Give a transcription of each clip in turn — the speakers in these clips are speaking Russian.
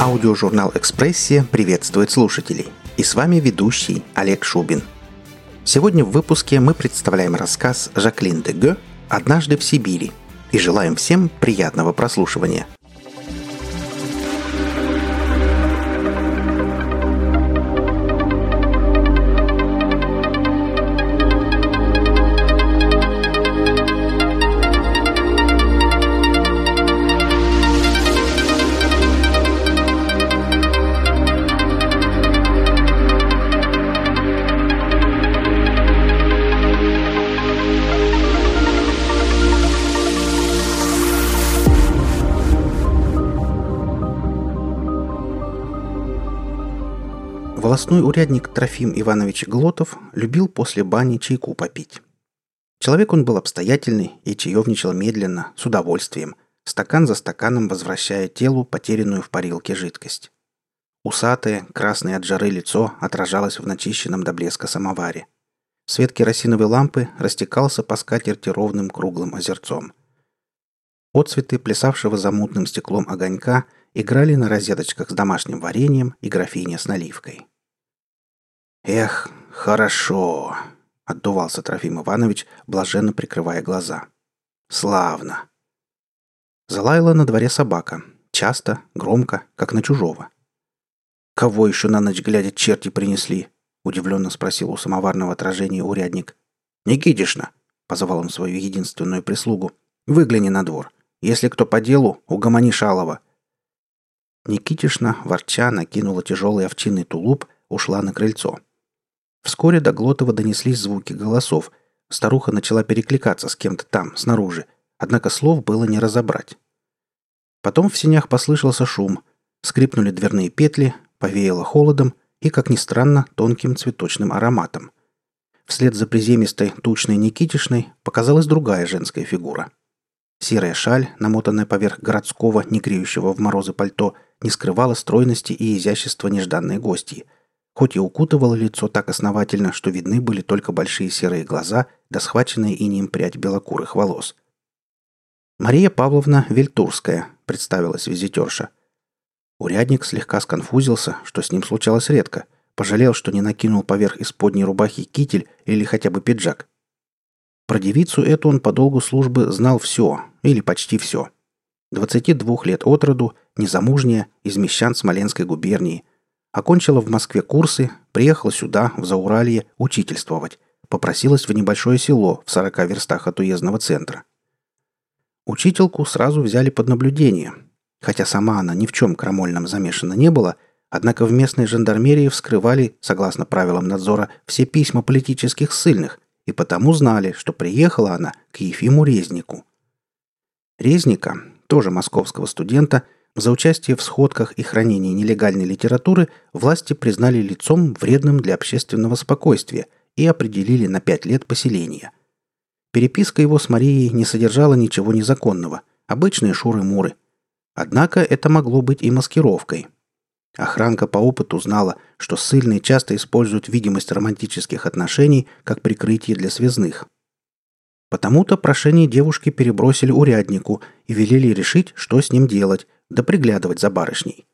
Аудиожурнал «Экспрессия» приветствует слушателей. И с вами ведущий Олег Шубин. Сегодня в выпуске мы представляем рассказ Жаклин де Гё «Однажды в Сибири» и желаем всем приятного прослушивания – Волосной урядник Трофим Иванович Глотов любил после бани чайку попить. Человек он был обстоятельный и чаевничал медленно, с удовольствием, стакан за стаканом возвращая телу потерянную в парилке жидкость. Усатое, красное от жары лицо отражалось в начищенном до блеска самоваре. Свет керосиновой лампы растекался по скатерти ровным круглым озерцом. Отцветы плясавшего за мутным стеклом огонька играли на розеточках с домашним вареньем и графине с наливкой. «Эх, хорошо!» — отдувался Трофим Иванович, блаженно прикрывая глаза. «Славно!» Залаяла на дворе собака. Часто, громко, как на чужого. «Кого еще на ночь глядя черти принесли?» — удивленно спросил у самоварного отражения урядник. «Никитишна!» — позвал он свою единственную прислугу. «Выгляни на двор. Если кто по делу, угомони Шалова». Никитишна, ворча, накинула тяжелый овчинный тулуп, ушла на крыльцо — Вскоре до Глотова донеслись звуки голосов. Старуха начала перекликаться с кем-то там, снаружи. Однако слов было не разобрать. Потом в синях послышался шум. Скрипнули дверные петли, повеяло холодом и, как ни странно, тонким цветочным ароматом. Вслед за приземистой, тучной Никитишной показалась другая женская фигура. Серая шаль, намотанная поверх городского, не греющего в морозы пальто, не скрывала стройности и изящества нежданной гостьи – хоть и укутывало лицо так основательно, что видны были только большие серые глаза да схваченная инеем прядь белокурых волос. «Мария Павловна Вельтурская», — представилась визитерша. Урядник слегка сконфузился, что с ним случалось редко. Пожалел, что не накинул поверх исподней рубахи китель или хотя бы пиджак. Про девицу эту он по долгу службы знал все, или почти все. 22 лет от роду, незамужняя, из мещан Смоленской губернии, Окончила в Москве курсы, приехала сюда, в Зауралье, учительствовать. Попросилась в небольшое село в 40 верстах от уездного центра. Учительку сразу взяли под наблюдение. Хотя сама она ни в чем крамольном замешана не была, однако в местной жандармерии вскрывали, согласно правилам надзора, все письма политических ссыльных, и потому знали, что приехала она к Ефиму Резнику. Резника, тоже московского студента – за участие в сходках и хранении нелегальной литературы власти признали лицом вредным для общественного спокойствия и определили на пять лет поселения. Переписка его с Марией не содержала ничего незаконного, обычные шуры-муры. Однако это могло быть и маскировкой. Охранка по опыту знала, что ссыльные часто используют видимость романтических отношений как прикрытие для связных. Потому-то прошение девушки перебросили уряднику и велели решить, что с ним делать, да приглядывать за барышней.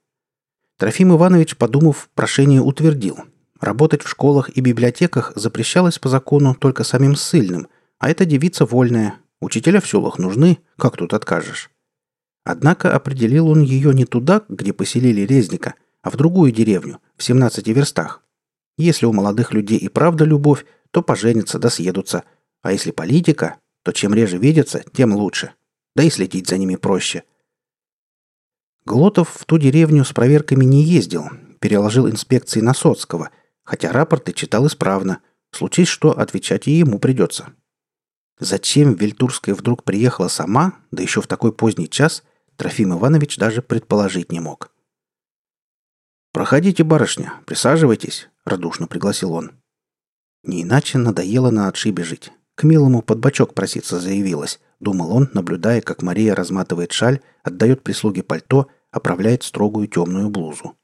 Трофим Иванович, подумав, прошение утвердил. Работать в школах и библиотеках запрещалось по закону только самим ссыльным, а эта девица вольная. Учителя в селах нужны, как тут откажешь. Однако определил он ее не туда, где поселили резника, а в другую деревню, в 17 верстах. Если у молодых людей и правда любовь, то поженятся да съедутся, а если политика, то чем реже видятся, тем лучше. Да и следить за ними проще – Глотов в ту деревню с проверками не ездил, переложил инспекции на Соцкого, хотя рапорты читал исправно. Случись что, отвечать и ему придется. Зачем Вельтурская вдруг приехала сама, да еще в такой поздний час, Трофим Иванович даже предположить не мог. «Проходите, барышня, присаживайтесь», — радушно пригласил он. Не иначе надоело на отшибе жить. К милому под бочок проситься заявилась, думал он, наблюдая, как Мария разматывает шаль, отдает прислуге пальто, оправляет строгую темную блузу.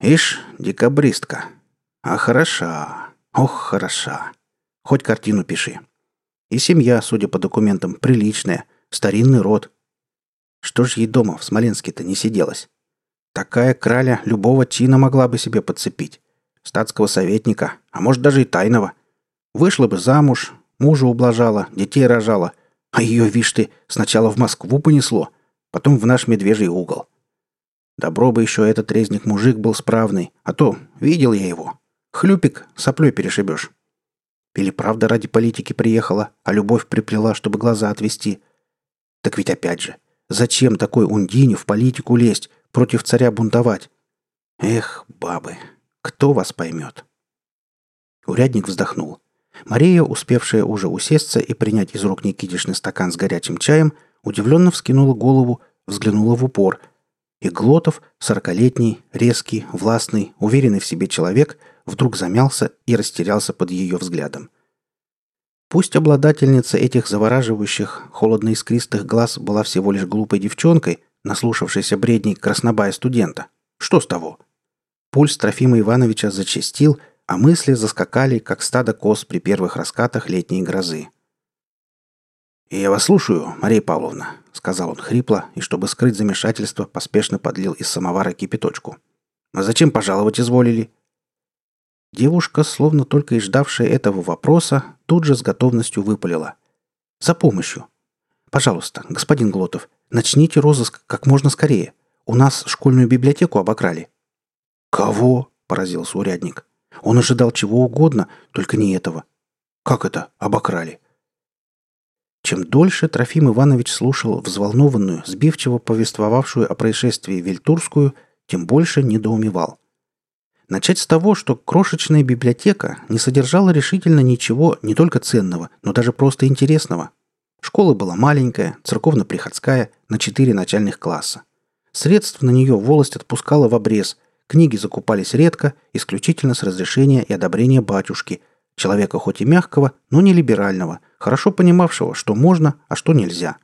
«Ишь, декабристка! А хороша! Ох, хороша! Хоть картину пиши. И семья, судя по документам, приличная, старинный род. Что ж ей дома в Смоленске-то не сиделось? Такая краля любого чина могла бы себе подцепить. Статского советника, а может даже и тайного. Вышла бы замуж, мужа ублажала, детей рожала, а ее, вишь ты, сначала в Москву понесло, потом в наш медвежий угол. Добро бы еще этот резник-мужик был справный, а то видел я его. Хлюпик соплей перешибешь. Или правда ради политики приехала, а любовь приплела, чтобы глаза отвести. Так ведь опять же, зачем такой Ундине в политику лезть, против царя бунтовать? Эх, бабы, кто вас поймет? Урядник вздохнул. Мария, успевшая уже усесться и принять из рук Никитишный стакан с горячим чаем, удивленно вскинула голову, взглянула в упор. И Глотов, сорокалетний, резкий, властный, уверенный в себе человек, вдруг замялся и растерялся под ее взглядом. Пусть обладательница этих завораживающих, холодно-искристых глаз была всего лишь глупой девчонкой, наслушавшейся бредней краснобая студента. Что с того? Пульс Трофима Ивановича зачастил, а мысли заскакали, как стадо коз при первых раскатах летней грозы. «Я вас слушаю, Мария Павловна», — сказал он хрипло, и, чтобы скрыть замешательство, поспешно подлил из самовара кипяточку. «А зачем пожаловать изволили?» Девушка, словно только и ждавшая этого вопроса, тут же с готовностью выпалила. «За помощью. Пожалуйста, господин Глотов, начните розыск как можно скорее. У нас школьную библиотеку обокрали». «Кого?» – поразился урядник. Он ожидал чего угодно, только не этого. «Как это обокрали?» Чем дольше Трофим Иванович слушал взволнованную, сбивчиво повествовавшую о происшествии Вильтурскую, тем больше недоумевал – Начать с того, что крошечная библиотека не содержала решительно ничего не только ценного, но даже просто интересного. Школа была маленькая, церковно-приходская, на четыре начальных класса. Средств на нее волость отпускала в обрез, книги закупались редко, исключительно с разрешения и одобрения батюшки, человека хоть и мягкого, но не либерального, хорошо понимавшего, что можно, а что нельзя.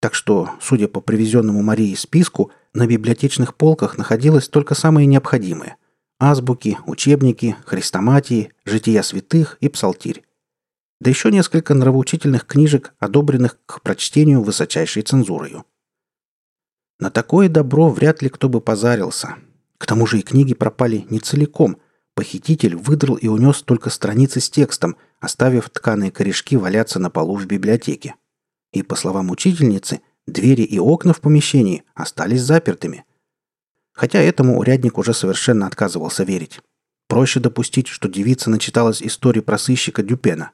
Так что, судя по привезенному Марии списку, на библиотечных полках находилось только самое необходимое азбуки, учебники, хрестоматии, жития святых и псалтирь. Да еще несколько нравоучительных книжек, одобренных к прочтению высочайшей цензурою. На такое добро вряд ли кто бы позарился. К тому же и книги пропали не целиком. Похититель выдрал и унес только страницы с текстом, оставив тканые корешки валяться на полу в библиотеке. И, по словам учительницы, двери и окна в помещении остались запертыми – Хотя этому урядник уже совершенно отказывался верить. Проще допустить, что девица начиталась истории про сыщика Дюпена.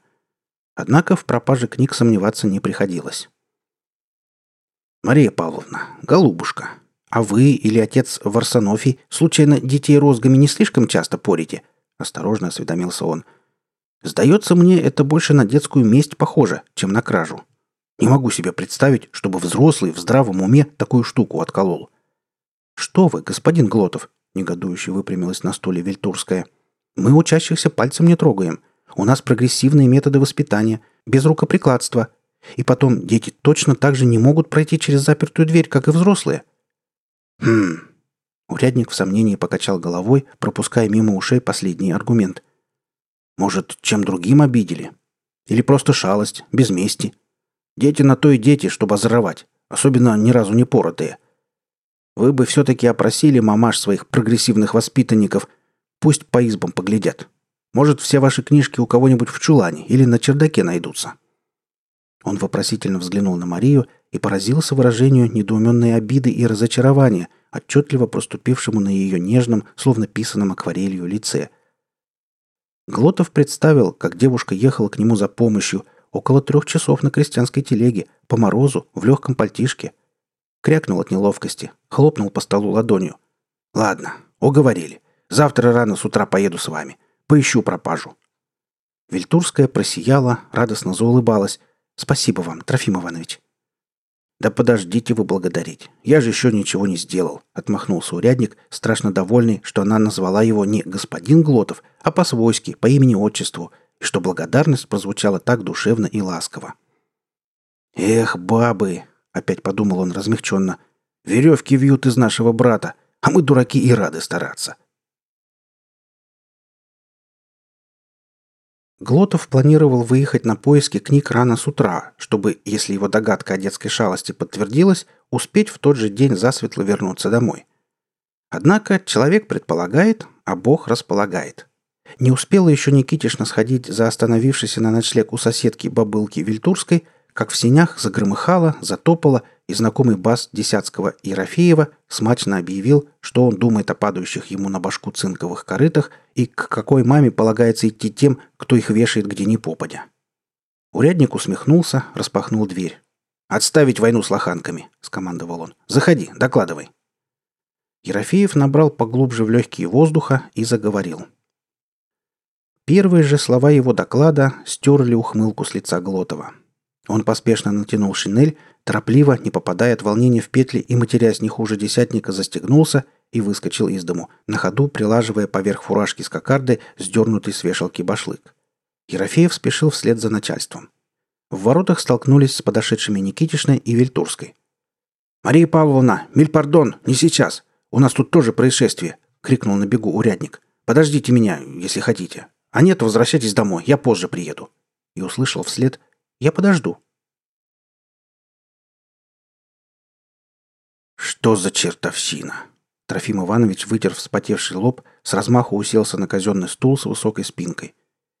Однако в пропаже книг сомневаться не приходилось. «Мария Павловна, голубушка, а вы или отец Варсонофий случайно детей розгами не слишком часто порите?» – осторожно осведомился он. «Сдается мне, это больше на детскую месть похоже, чем на кражу. Не могу себе представить, чтобы взрослый в здравом уме такую штуку отколол. «Что вы, господин Глотов?» – негодующе выпрямилась на стуле Вильтурская. «Мы учащихся пальцем не трогаем. У нас прогрессивные методы воспитания, без рукоприкладства. И потом, дети точно так же не могут пройти через запертую дверь, как и взрослые». «Хм...» Урядник в сомнении покачал головой, пропуская мимо ушей последний аргумент. «Может, чем другим обидели? Или просто шалость, без мести? Дети на то и дети, чтобы озоровать, особенно ни разу не поротые. Вы бы все-таки опросили мамаш своих прогрессивных воспитанников. Пусть по избам поглядят. Может, все ваши книжки у кого-нибудь в чулане или на чердаке найдутся». Он вопросительно взглянул на Марию и поразился выражению недоуменной обиды и разочарования, отчетливо проступившему на ее нежном, словно писанном акварелью лице. Глотов представил, как девушка ехала к нему за помощью около трех часов на крестьянской телеге, по морозу, в легком пальтишке, Крякнул от неловкости, хлопнул по столу ладонью. «Ладно, уговорили. Завтра рано с утра поеду с вами. Поищу пропажу». Вильтурская просияла, радостно заулыбалась. «Спасибо вам, Трофим Иванович». «Да подождите вы благодарить. Я же еще ничего не сделал», — отмахнулся урядник, страшно довольный, что она назвала его не господин Глотов, а по-свойски, по имени-отчеству, и что благодарность прозвучала так душевно и ласково. «Эх, бабы!» Опять подумал он размягченно. Веревки вьют из нашего брата, а мы дураки и рады стараться. Глотов планировал выехать на поиски книг рано с утра, чтобы, если его догадка о детской шалости подтвердилась, успеть в тот же день засветло вернуться домой. Однако человек предполагает, а Бог располагает. Не успела еще Никитишна сходить за остановившейся на ночлег у соседки бабылки Вильтурской, как в сенях загромыхало, затопало, и знакомый бас Десятского Ерофеева смачно объявил, что он думает о падающих ему на башку цинковых корытах и к какой маме полагается идти тем, кто их вешает где ни попадя. Урядник усмехнулся, распахнул дверь. «Отставить войну с лоханками», — скомандовал он. «Заходи, докладывай». Ерофеев набрал поглубже в легкие воздуха и заговорил. Первые же слова его доклада стерли ухмылку с лица Глотова. Он поспешно натянул шинель, торопливо, не попадая от волнения в петли и матерясь не хуже десятника, застегнулся и выскочил из дому, на ходу прилаживая поверх фуражки с кокардой сдернутый с вешалки башлык. Ерофеев спешил вслед за начальством. В воротах столкнулись с подошедшими Никитишной и Вильтурской. «Мария Павловна, миль пардон, не сейчас. У нас тут тоже происшествие!» — крикнул на бегу урядник. «Подождите меня, если хотите. А нет, возвращайтесь домой, я позже приеду». И услышал вслед «Я подожду». «Что за чертовщина?» Трофим Иванович вытер вспотевший лоб, с размаху уселся на казенный стул с высокой спинкой.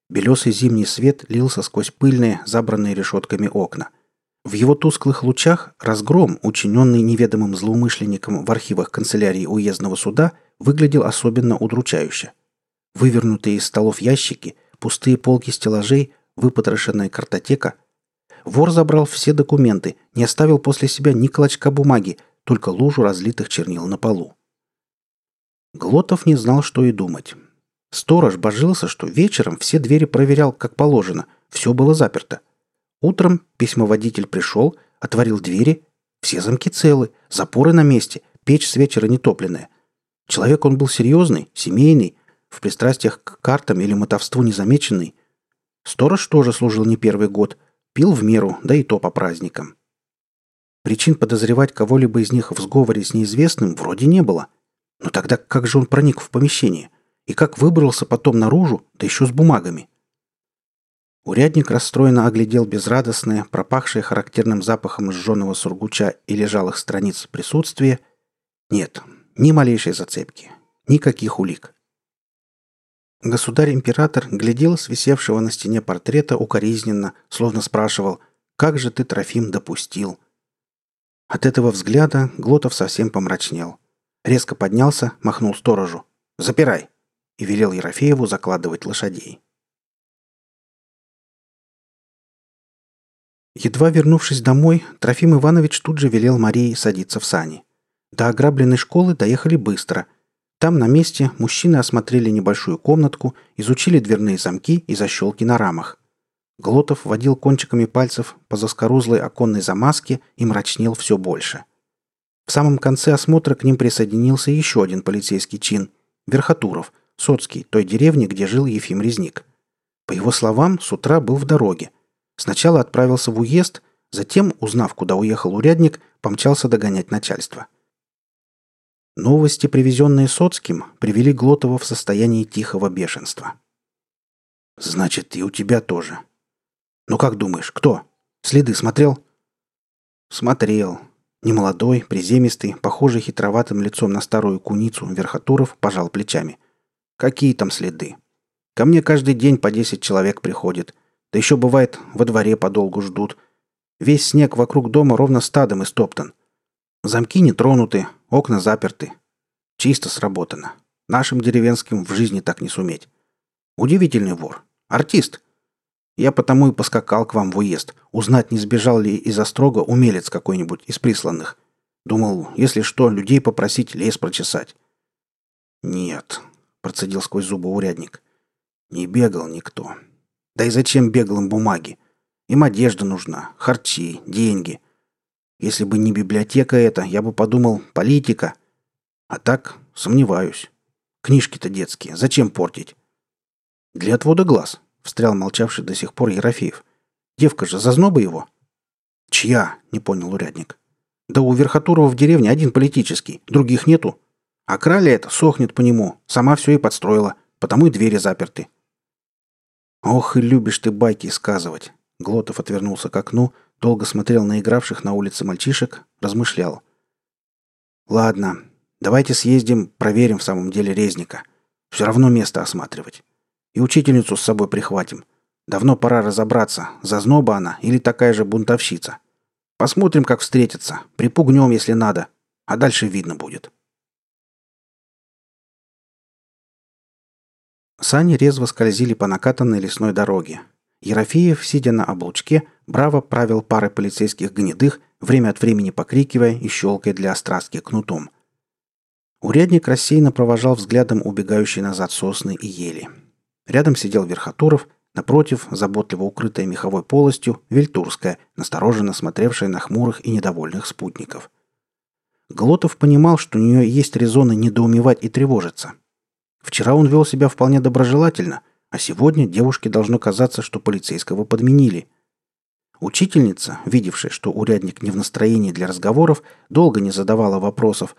Белесый зимний свет лился сквозь пыльные, забранные решетками окна. В его тусклых лучах разгром, учиненный неведомым злоумышленником в архивах канцелярии уездного суда, выглядел особенно удручающе. Вывернутые из столов ящики, пустые полки стеллажей, выпотрошенная картотека. Вор забрал все документы, не оставил после себя ни клочка бумаги, только лужу разлитых чернил на полу. Глотов не знал, что и думать. Сторож божился, что вечером все двери проверял, как положено. Все было заперто. Утром письмоводитель пришел, отворил двери. Все замки целы, запоры на месте, печь с вечера не топленная. Человек он был серьезный, семейный, в пристрастиях к картам или мотовству незамеченный. Сторож тоже служил не первый год, пил в меру, да и то по праздникам. Причин подозревать кого-либо из них в сговоре с неизвестным вроде не было. Но тогда как же он проник в помещение – и как выбрался потом наружу, да еще с бумагами. Урядник расстроенно оглядел безрадостное, пропахшее характерным запахом сжженного сургуча и лежалых страниц присутствие. Нет, ни малейшей зацепки, никаких улик. Государь-император глядел с висевшего на стене портрета укоризненно, словно спрашивал «Как же ты, Трофим, допустил?» От этого взгляда Глотов совсем помрачнел. Резко поднялся, махнул сторожу. «Запирай!» и велел Ерофееву закладывать лошадей. Едва вернувшись домой, Трофим Иванович тут же велел Марии садиться в сани. До ограбленной школы доехали быстро. Там на месте мужчины осмотрели небольшую комнатку, изучили дверные замки и защелки на рамах. Глотов водил кончиками пальцев по заскорузлой оконной замазке и мрачнел все больше. В самом конце осмотра к ним присоединился еще один полицейский чин – Верхотуров, Соцкий, той деревни, где жил Ефим Резник. По его словам, с утра был в дороге. Сначала отправился в уезд, затем, узнав, куда уехал урядник, помчался догонять начальство. Новости, привезенные Соцким, привели Глотова в состояние тихого бешенства. «Значит, и у тебя тоже. Ну как думаешь, кто? Следы смотрел?» «Смотрел», Немолодой, приземистый, похожий хитроватым лицом на старую куницу, Верхотуров пожал плечами. Какие там следы? Ко мне каждый день по десять человек приходит. Да еще бывает, во дворе подолгу ждут. Весь снег вокруг дома ровно стадом истоптан. Замки не тронуты, окна заперты. Чисто сработано. Нашим деревенским в жизни так не суметь. Удивительный вор. Артист. Я потому и поскакал к вам в уезд, узнать, не сбежал ли из острога умелец какой-нибудь из присланных. Думал, если что, людей попросить лес прочесать. Нет, — процедил сквозь зубы урядник. «Не бегал никто. Да и зачем бегал им бумаги? Им одежда нужна, харчи, деньги. Если бы не библиотека эта, я бы подумал, политика. А так, сомневаюсь. Книжки-то детские, зачем портить?» «Для отвода глаз», — встрял молчавший до сих пор Ерофеев. «Девка же, зазноба его». «Чья?» — не понял урядник. «Да у Верхотурова в деревне один политический, других нету. А краля это сохнет по нему, сама все и подстроила, потому и двери заперты. Ох, и любишь ты байки сказывать. Глотов отвернулся к окну, долго смотрел на игравших на улице мальчишек, размышлял. Ладно, Давайте съездим, проверим в самом деле резника. Все равно место осматривать. И учительницу с собой прихватим. Давно пора разобраться, зазноба она или такая же бунтовщица. Посмотрим, как встретятся. Припугнем, если надо. А дальше видно будет. Сани резво скользили по накатанной лесной дороге. Ерофеев, сидя на облучке, браво правил парой полицейских гнедых, время от времени покрикивая и щелкая для острастки кнутом. Урядник рассеянно провожал взглядом убегающие назад сосны и ели. Рядом сидел Верхотуров, напротив, заботливо укрытая меховой полостью, Вельтурская, настороженно смотревшая на хмурых и недовольных спутников. Глотов понимал, что у нее есть резоны недоумевать и тревожиться. Вчера он вел себя вполне доброжелательно, а сегодня девушке должно казаться, что полицейского подменили – Учительница, видевшая, что урядник не в настроении для разговоров, долго не задавала вопросов.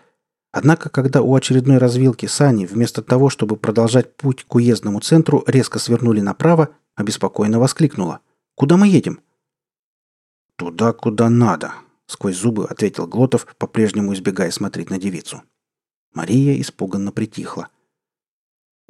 Однако, когда у очередной развилки сани вместо того, чтобы продолжать путь к уездному центру, резко свернули направо, обеспокоенно воскликнула. «Куда мы едем?» «Туда, куда надо», — сквозь зубы ответил Глотов, по-прежнему избегая смотреть на девицу. Мария испуганно притихла.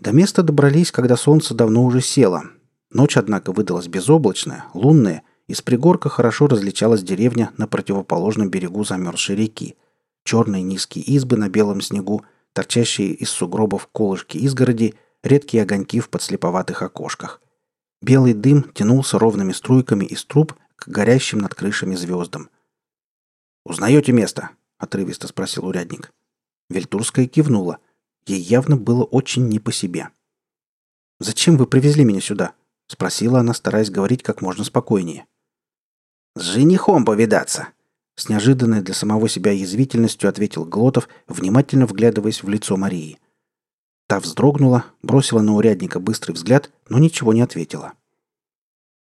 До места добрались, когда солнце давно уже село. Ночь, однако, выдалась безоблачная, лунная, из пригорка хорошо различалась деревня на противоположном берегу замерзшей реки. Черные низкие избы на белом снегу, торчащие из сугробов колышки изгороди, редкие огоньки в подслеповатых окошках. Белый дым тянулся ровными струйками из труб к горящим над крышами звездам. «Узнаете место?» — отрывисто спросил урядник. Вельтурская кивнула. Ей явно было очень не по себе. «Зачем вы привезли меня сюда?» — спросила она, стараясь говорить как можно спокойнее. «С женихом повидаться!» С неожиданной для самого себя язвительностью ответил Глотов, внимательно вглядываясь в лицо Марии. Та вздрогнула, бросила на урядника быстрый взгляд, но ничего не ответила.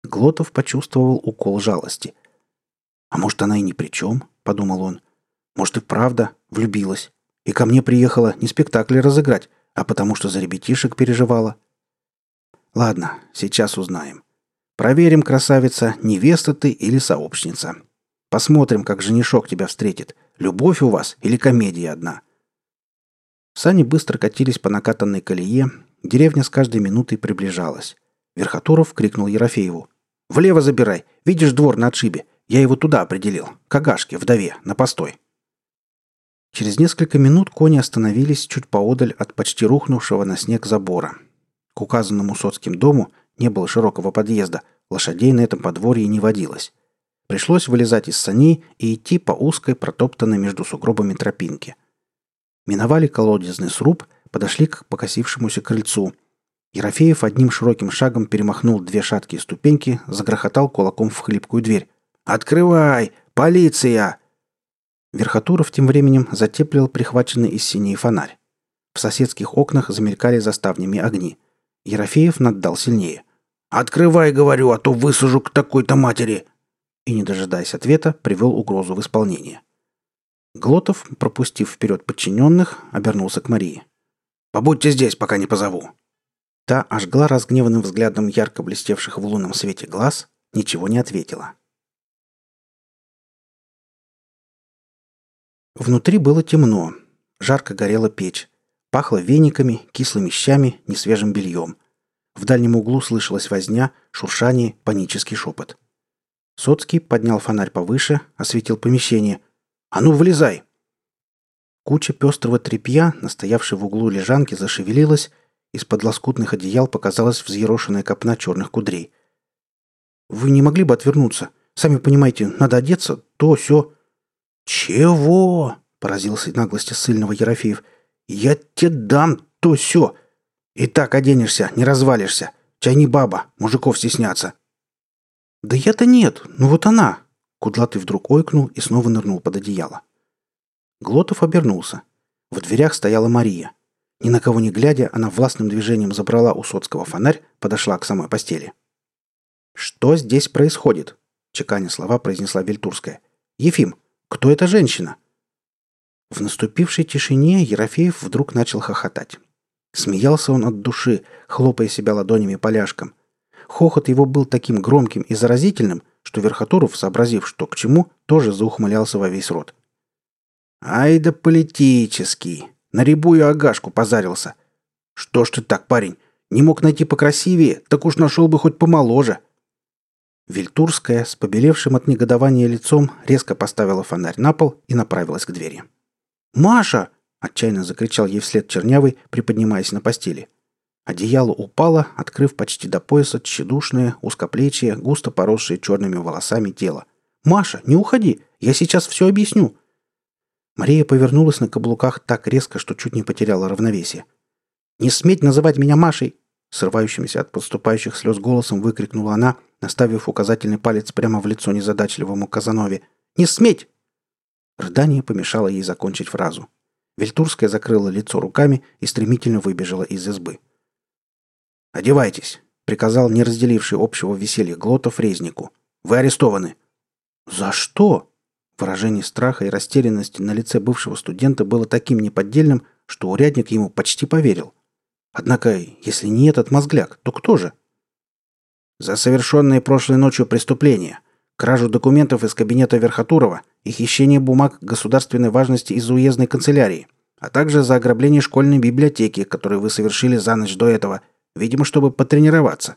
Глотов почувствовал укол жалости. «А может, она и ни при чем?» — подумал он. «Может, и правда влюбилась. И ко мне приехала не спектакль разыграть, а потому что за ребятишек переживала. Ладно, сейчас узнаем. Проверим, красавица, невеста ты или сообщница. Посмотрим, как женишок тебя встретит. Любовь у вас или комедия одна?» Сани быстро катились по накатанной колее. Деревня с каждой минутой приближалась. Верхотуров крикнул Ерофееву. «Влево забирай! Видишь двор на отшибе? Я его туда определил. К Агашке, вдове, на постой». Через несколько минут кони остановились чуть поодаль от почти рухнувшего на снег забора. К указанному Соцким дому не было широкого подъезда, лошадей на этом подворье не водилось. Пришлось вылезать из саней и идти по узкой, протоптанной между сугробами тропинке. Миновали колодезный сруб, подошли к покосившемуся крыльцу. Ерофеев одним широким шагом перемахнул две шаткие ступеньки, загрохотал кулаком в хлипкую дверь. «Открывай! Полиция!» Верхотуров тем временем затеплил прихваченный из синей фонарь. В соседских окнах замелькали заставнями огни. Ерофеев наддал сильнее. «Открывай, говорю, а то высажу к такой-то матери!» И, не дожидаясь ответа, привел угрозу в исполнение. Глотов, пропустив вперед подчиненных, обернулся к Марии. «Побудьте здесь, пока не позову!» Та ожгла разгневанным взглядом ярко блестевших в лунном свете глаз, ничего не ответила. Внутри было темно. Жарко горела печь. Пахло вениками, кислыми щами, несвежим бельем. В дальнем углу слышалась возня, шуршание, панический шепот. Соцкий поднял фонарь повыше, осветил помещение. «А ну, вылезай!» Куча пестрого тряпья, настоявшей в углу лежанки, зашевелилась, из-под лоскутных одеял показалась взъерошенная копна черных кудрей. «Вы не могли бы отвернуться? Сами понимаете, надо одеться, то, все. «Чего?» — поразился наглости сильного Ерофеев. «Я тебе дам то, все. И так оденешься, не развалишься. Чай не баба, мужиков стесняться. Да я-то нет, ну вот она. Кудлатый вдруг ойкнул и снова нырнул под одеяло. Глотов обернулся. В дверях стояла Мария. Ни на кого не глядя, она властным движением забрала у Соцкого фонарь, подошла к самой постели. «Что здесь происходит?» — чеканя слова произнесла Вельтурская. «Ефим, кто эта женщина?» В наступившей тишине Ерофеев вдруг начал хохотать. Смеялся он от души, хлопая себя ладонями поляшком. Хохот его был таким громким и заразительным, что Верхотуров, сообразив, что к чему, тоже заухмылялся во весь рот. Ай да политический. На рябую агашку позарился. Что ж ты так, парень? Не мог найти покрасивее, так уж нашел бы хоть помоложе. Вильтурская, с побелевшим от негодования лицом, резко поставила фонарь на пол и направилась к двери. «Маша!» – отчаянно закричал ей вслед чернявый, приподнимаясь на постели. Одеяло упало, открыв почти до пояса тщедушное, узкоплечие, густо поросшее черными волосами тело. «Маша, не уходи! Я сейчас все объясню!» Мария повернулась на каблуках так резко, что чуть не потеряла равновесие. «Не сметь называть меня Машей!» Срывающимся от подступающих слез голосом выкрикнула она, наставив указательный палец прямо в лицо незадачливому Казанове. «Не сметь!» Рыдание помешало ей закончить фразу. Вельтурская закрыла лицо руками и стремительно выбежала из избы. «Одевайтесь», — приказал не разделивший общего веселья Глотов резнику. «Вы арестованы». «За что?» Выражение страха и растерянности на лице бывшего студента было таким неподдельным, что урядник ему почти поверил. Однако, если не этот мозгляк, то кто же? За совершенные прошлой ночью преступления, кражу документов из кабинета Верхотурова и хищение бумаг государственной важности из уездной канцелярии, а также за ограбление школьной библиотеки, которую вы совершили за ночь до этого, видимо, чтобы потренироваться.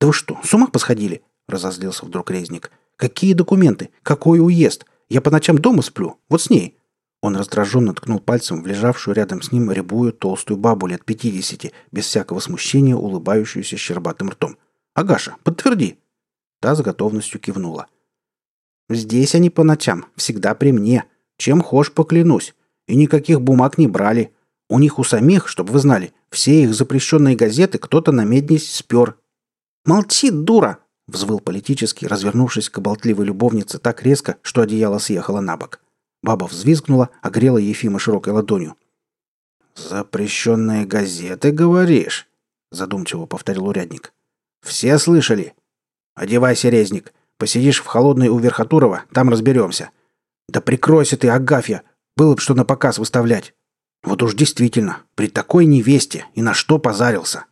«Да вы что, с ума посходили?» – разозлился вдруг резник. «Какие документы? Какой уезд? Я по ночам дома сплю. Вот с ней. Он раздраженно ткнул пальцем в лежавшую рядом с ним рябую толстую бабу лет пятидесяти, без всякого смущения улыбающуюся щербатым ртом. «Агаша, подтверди!» Та с готовностью кивнула. «Здесь они по ночам, всегда при мне. Чем хошь поклянусь. И никаких бумаг не брали. У них у самих, чтобы вы знали, все их запрещенные газеты кто-то на меднись спер. «Молчи, дура!» — взвыл политический, развернувшись к болтливой любовнице так резко, что одеяло съехало на бок. Баба взвизгнула, огрела Ефима широкой ладонью. «Запрещенные газеты, говоришь?» — задумчиво повторил урядник. «Все слышали? Одевайся, резник. Посидишь в холодной у Верхотурова, там разберемся. Да прикройся ты, Агафья! Было бы что на показ выставлять. Вот уж действительно, при такой невесте и на что позарился!»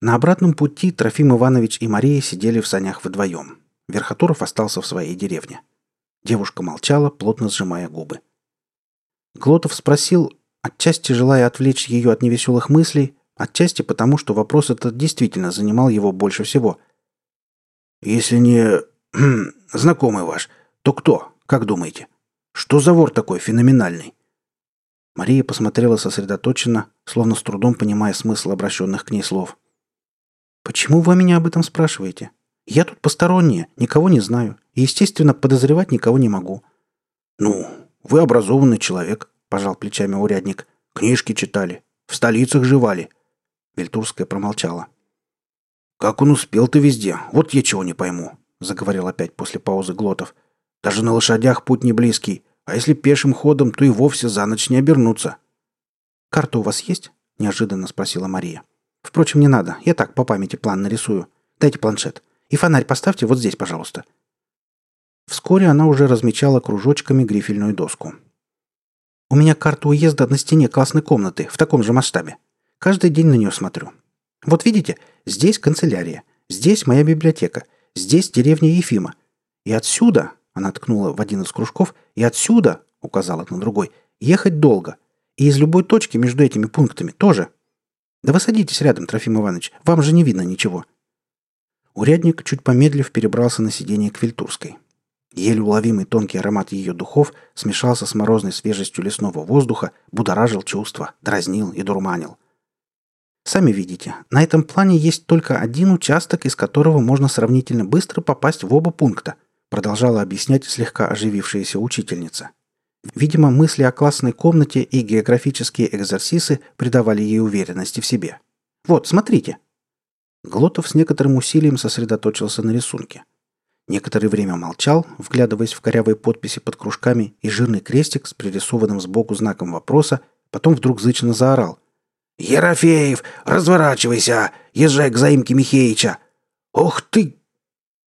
На обратном пути Трофим Иванович и Мария сидели в санях вдвоем. Верхотуров остался в своей деревне. Девушка молчала, плотно сжимая губы. Глотов спросил, отчасти желая отвлечь ее от невеселых мыслей, отчасти потому, что вопрос этот действительно занимал его больше всего. «Если не знакомый ваш, то кто, как думаете? Что за вор такой феноменальный?» Мария посмотрела сосредоточенно, словно с трудом понимая смысл обращенных к ней слов. «Почему вы меня об этом спрашиваете?» Я тут посторонняя, никого не знаю, и, естественно, подозревать никого не могу». «Ну, вы образованный человек», — пожал плечами урядник. «Книжки читали, в столицах живали». Вильтурская промолчала. «Как он успел-то везде? Вот я чего не пойму», — заговорил опять после паузы Глотов. «Даже на лошадях путь не близкий, а если пешим ходом, то и вовсе за ночь не обернуться». «Карта у вас есть?» — неожиданно спросила Мария. «Впрочем, не надо, я так по памяти план нарисую. Дайте планшет». И фонарь поставьте вот здесь, пожалуйста». Вскоре она уже размечала кружочками грифельную доску. «У меня карта уезда на стене классной комнаты в таком же масштабе. Каждый день на нее смотрю. Вот видите, здесь канцелярия, здесь моя библиотека, здесь деревня Ефима. И отсюда, она ткнула в один из кружков, и отсюда, указала на другой, ехать долго. И из любой точки между этими пунктами тоже. Да вы садитесь рядом, Трофим Иванович, вам же не видно ничего. Урядник, чуть помедлив, перебрался на сиденье к Вильтурской. Еле уловимый тонкий аромат ее духов смешался с морозной свежестью лесного воздуха, будоражил чувства, дразнил и дурманил. Сами видите, на этом плане есть только один участок, из которого можно сравнительно быстро попасть в оба пункта, продолжала объяснять слегка оживившаяся учительница. Видимо, мысли о классной комнате и географические экзерсисы придавали ей уверенности в себе. Вот, смотрите. Глотов с некоторым усилием сосредоточился на рисунке. Некоторое время молчал, вглядываясь в корявые подписи под кружками и жирный крестик с пририсованным сбоку знаком вопроса, потом вдруг зычно заорал. «Ерофеев, разворачивайся! Езжай к заимке Михеича! Ох ты!»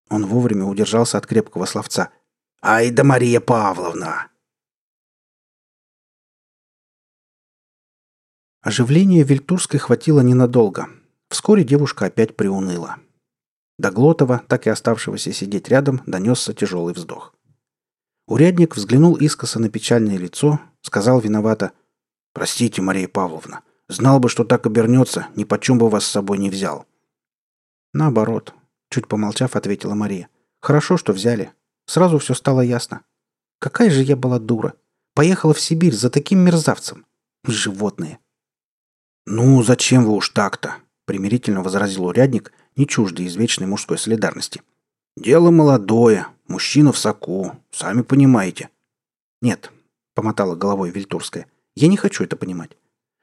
Он вовремя удержался от крепкого словца. «Ай да Мария Павловна!» Оживление Вильтурской хватило ненадолго. Вскоре девушка опять приуныла. До Глотова, так и оставшегося сидеть рядом, донесся тяжелый вздох. Урядник взглянул искоса на печальное лицо, сказал виновато. «Простите, Мария Павловна, знал бы, что так обернется, ни почем бы вас с собой не взял». «Наоборот», — чуть помолчав, ответила Мария. «Хорошо, что взяли. Сразу все стало ясно. Какая же я была дура. Поехала в Сибирь за таким мерзавцем. Животные». «Ну, зачем вы уж так-то?» — примирительно возразил урядник, не чуждый извечной мужской солидарности. «Дело молодое, мужчина в соку, сами понимаете». «Нет», — помотала головой Вильтурская, — «я не хочу это понимать.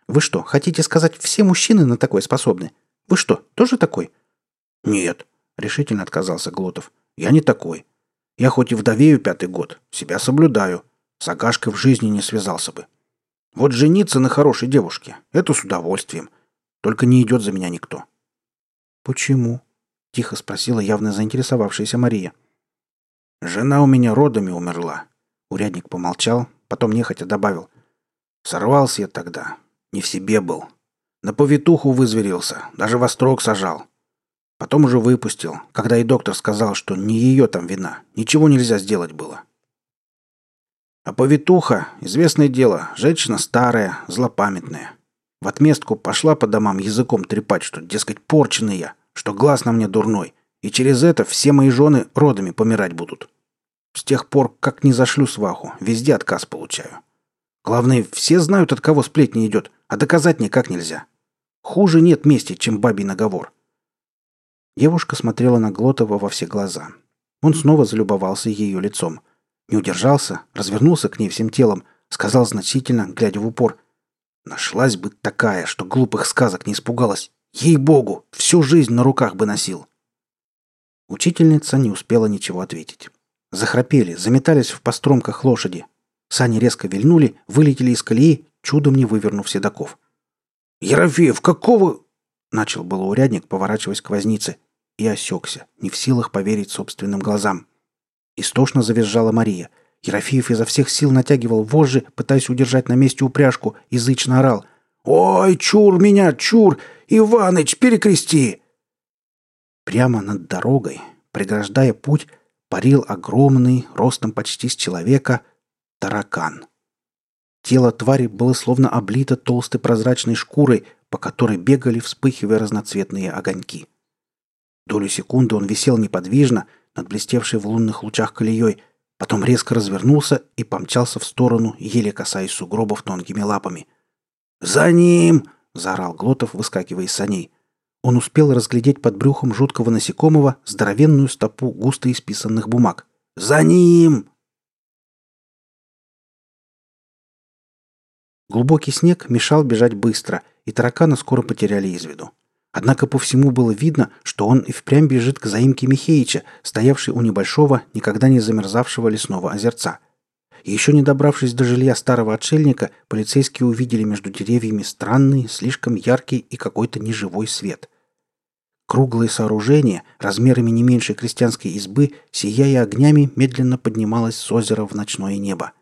Вы что, хотите сказать, все мужчины на такое способны? Вы что, тоже такой?» «Нет», — решительно отказался Глотов. «Я не такой. Я хоть и вдовею пятый год, себя соблюдаю. С Агашкой в жизни не связался бы. Вот жениться на хорошей девушке — это с удовольствием. Только не идет за меня никто». «Почему?» — тихо спросила явно заинтересовавшаяся Мария. «Жена у меня родами умерла». Урядник помолчал, потом нехотя добавил. «Сорвался я тогда. Не в себе был. На повитуху вызверился, даже во строк сажал. Потом уже выпустил, когда и доктор сказал, что не ее там вина. Ничего нельзя сделать было. А повитуха, известное дело, женщина старая, злопамятная. В отместку пошла по домам языком трепать, что, дескать, порченый я, что глаз на мне дурной, и через это все мои жены родами помирать будут. С тех пор, как не зашлю сваху, везде отказ получаю. Главное, все знают, от кого сплетни идет, а доказать никак нельзя. Хуже нет мести, чем бабий наговор. Девушка смотрела на Глотова во все глаза. Он снова залюбовался ее лицом – не удержался, развернулся к ней всем телом, сказал значительно, глядя в упор. «Нашлась бы такая, что глупых сказок не испугалась. Ей-богу, всю жизнь на руках бы носил!» Учительница не успела ничего ответить. Захрапели, заметались в постромках лошади. Сани резко вильнули, вылетели из колеи, чудом не вывернув седаков. «Ерофеев, какого...» Начал было урядник, поворачиваясь к вознице, и осекся, не в силах поверить собственным глазам. Истошно завизжала Мария. Ерофеев изо всех сил натягивал вожжи, пытаясь удержать на месте упряжку, язычно орал. «Ой, чур меня, чур! Иваныч, перекрести!» Прямо над дорогой, преграждая путь, парил огромный, ростом почти с человека, таракан. Тело твари было словно облито толстой прозрачной шкурой, по которой бегали, вспыхивая разноцветные огоньки. Долю секунды он висел неподвижно, над блестевшей в лунных лучах колеей, потом резко развернулся и помчался в сторону, еле касаясь сугробов тонкими лапами. «За ним!» — заорал Глотов, выскакивая из саней. Он успел разглядеть под брюхом жуткого насекомого здоровенную стопу густо исписанных бумаг. «За ним!» Глубокий снег мешал бежать быстро, и таракана скоро потеряли из виду. Однако по всему было видно, что он и впрямь бежит к заимке Михеича, стоявшей у небольшого, никогда не замерзавшего лесного озерца. Еще не добравшись до жилья старого отшельника, полицейские увидели между деревьями странный, слишком яркий и какой-то неживой свет. Круглое сооружение, размерами не меньше крестьянской избы, сияя огнями, медленно поднималось с озера в ночное небо.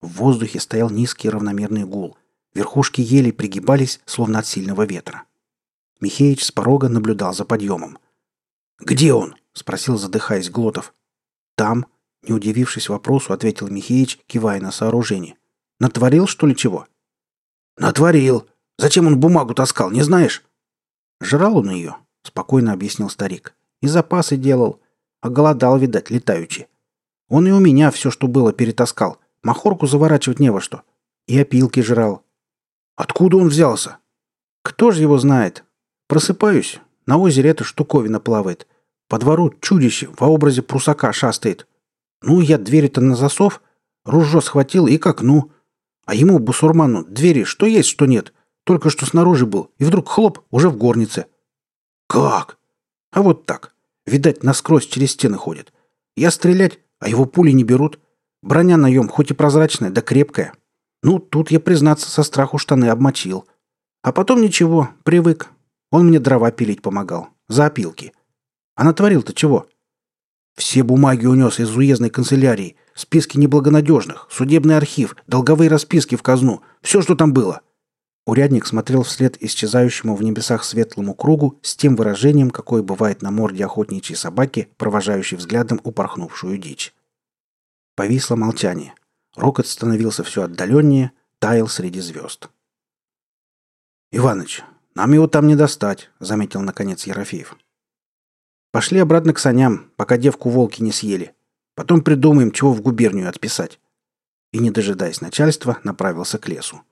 В воздухе стоял низкий равномерный гул. Верхушки ели пригибались, словно от сильного ветра. Михеич с порога наблюдал за подъемом. «Где он?» — спросил, задыхаясь Глотов. «Там», — не удивившись вопросу, ответил Михеич, кивая на сооружение. «Натворил, что ли, чего?» «Натворил. Зачем он бумагу таскал, не знаешь?» «Жрал он ее», — спокойно объяснил старик. «И запасы делал. А голодал, видать, летаючи. Он и у меня все, что было, перетаскал. Махорку заворачивать не во что. И опилки жрал». «Откуда он взялся?» «Кто же его знает? Просыпаюсь. На озере эта штуковина плавает. По двору чудище во образе прусака шастает. Ну, я двери-то на засов, ружье схватил и к окну. А ему, бусурману, двери что есть, что нет. Только что снаружи был, и вдруг хлоп, уже в горнице. Как? А вот так. Видать, насквозь через стены ходит. Я стрелять, а его пули не берут. Броня наем, хоть и прозрачная, да крепкая. Ну, тут я, признаться, со страху штаны обмочил. А потом ничего, привык, он мне дрова пилить помогал. За опилки. А натворил-то чего? Все бумаги унес из уездной канцелярии. Списки неблагонадежных, судебный архив, долговые расписки в казну. Все, что там было. Урядник смотрел вслед исчезающему в небесах светлому кругу с тем выражением, какое бывает на морде охотничьей собаки, провожающей взглядом упорхнувшую дичь. Повисло молчание. Рокот становился все отдаленнее, таял среди звезд. «Иваныч, нам его там не достать», — заметил наконец Ерофеев. «Пошли обратно к саням, пока девку волки не съели. Потом придумаем, чего в губернию отписать». И, не дожидаясь начальства, направился к лесу.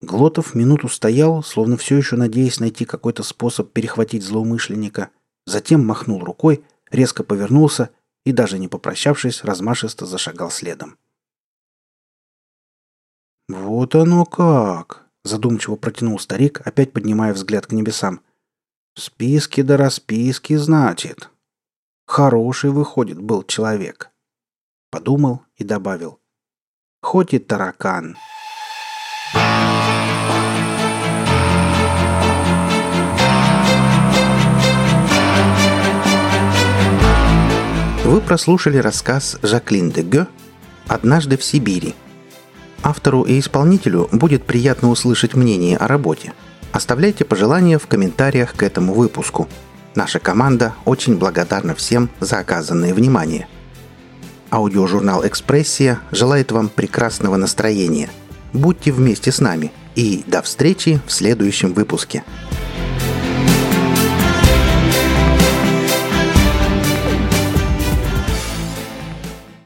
Глотов минуту стоял, словно все еще надеясь найти какой-то способ перехватить злоумышленника, затем махнул рукой, резко повернулся и, даже не попрощавшись, размашисто зашагал следом. «Вот оно как!» — задумчиво протянул старик, опять поднимая взгляд к небесам. «Списки да расписки, значит. Хороший, выходит, был человек». Подумал и добавил. «Хоть и таракан». Вы прослушали рассказ Жаклин де Гё «Однажды в Сибири». Автору и исполнителю будет приятно услышать мнение о работе. Оставляйте пожелания в комментариях к этому выпуску. Наша команда очень благодарна всем за оказанное внимание. Аудиожурнал «Экспрессия» желает вам прекрасного настроения. Будьте вместе с нами и до встречи в следующем выпуске.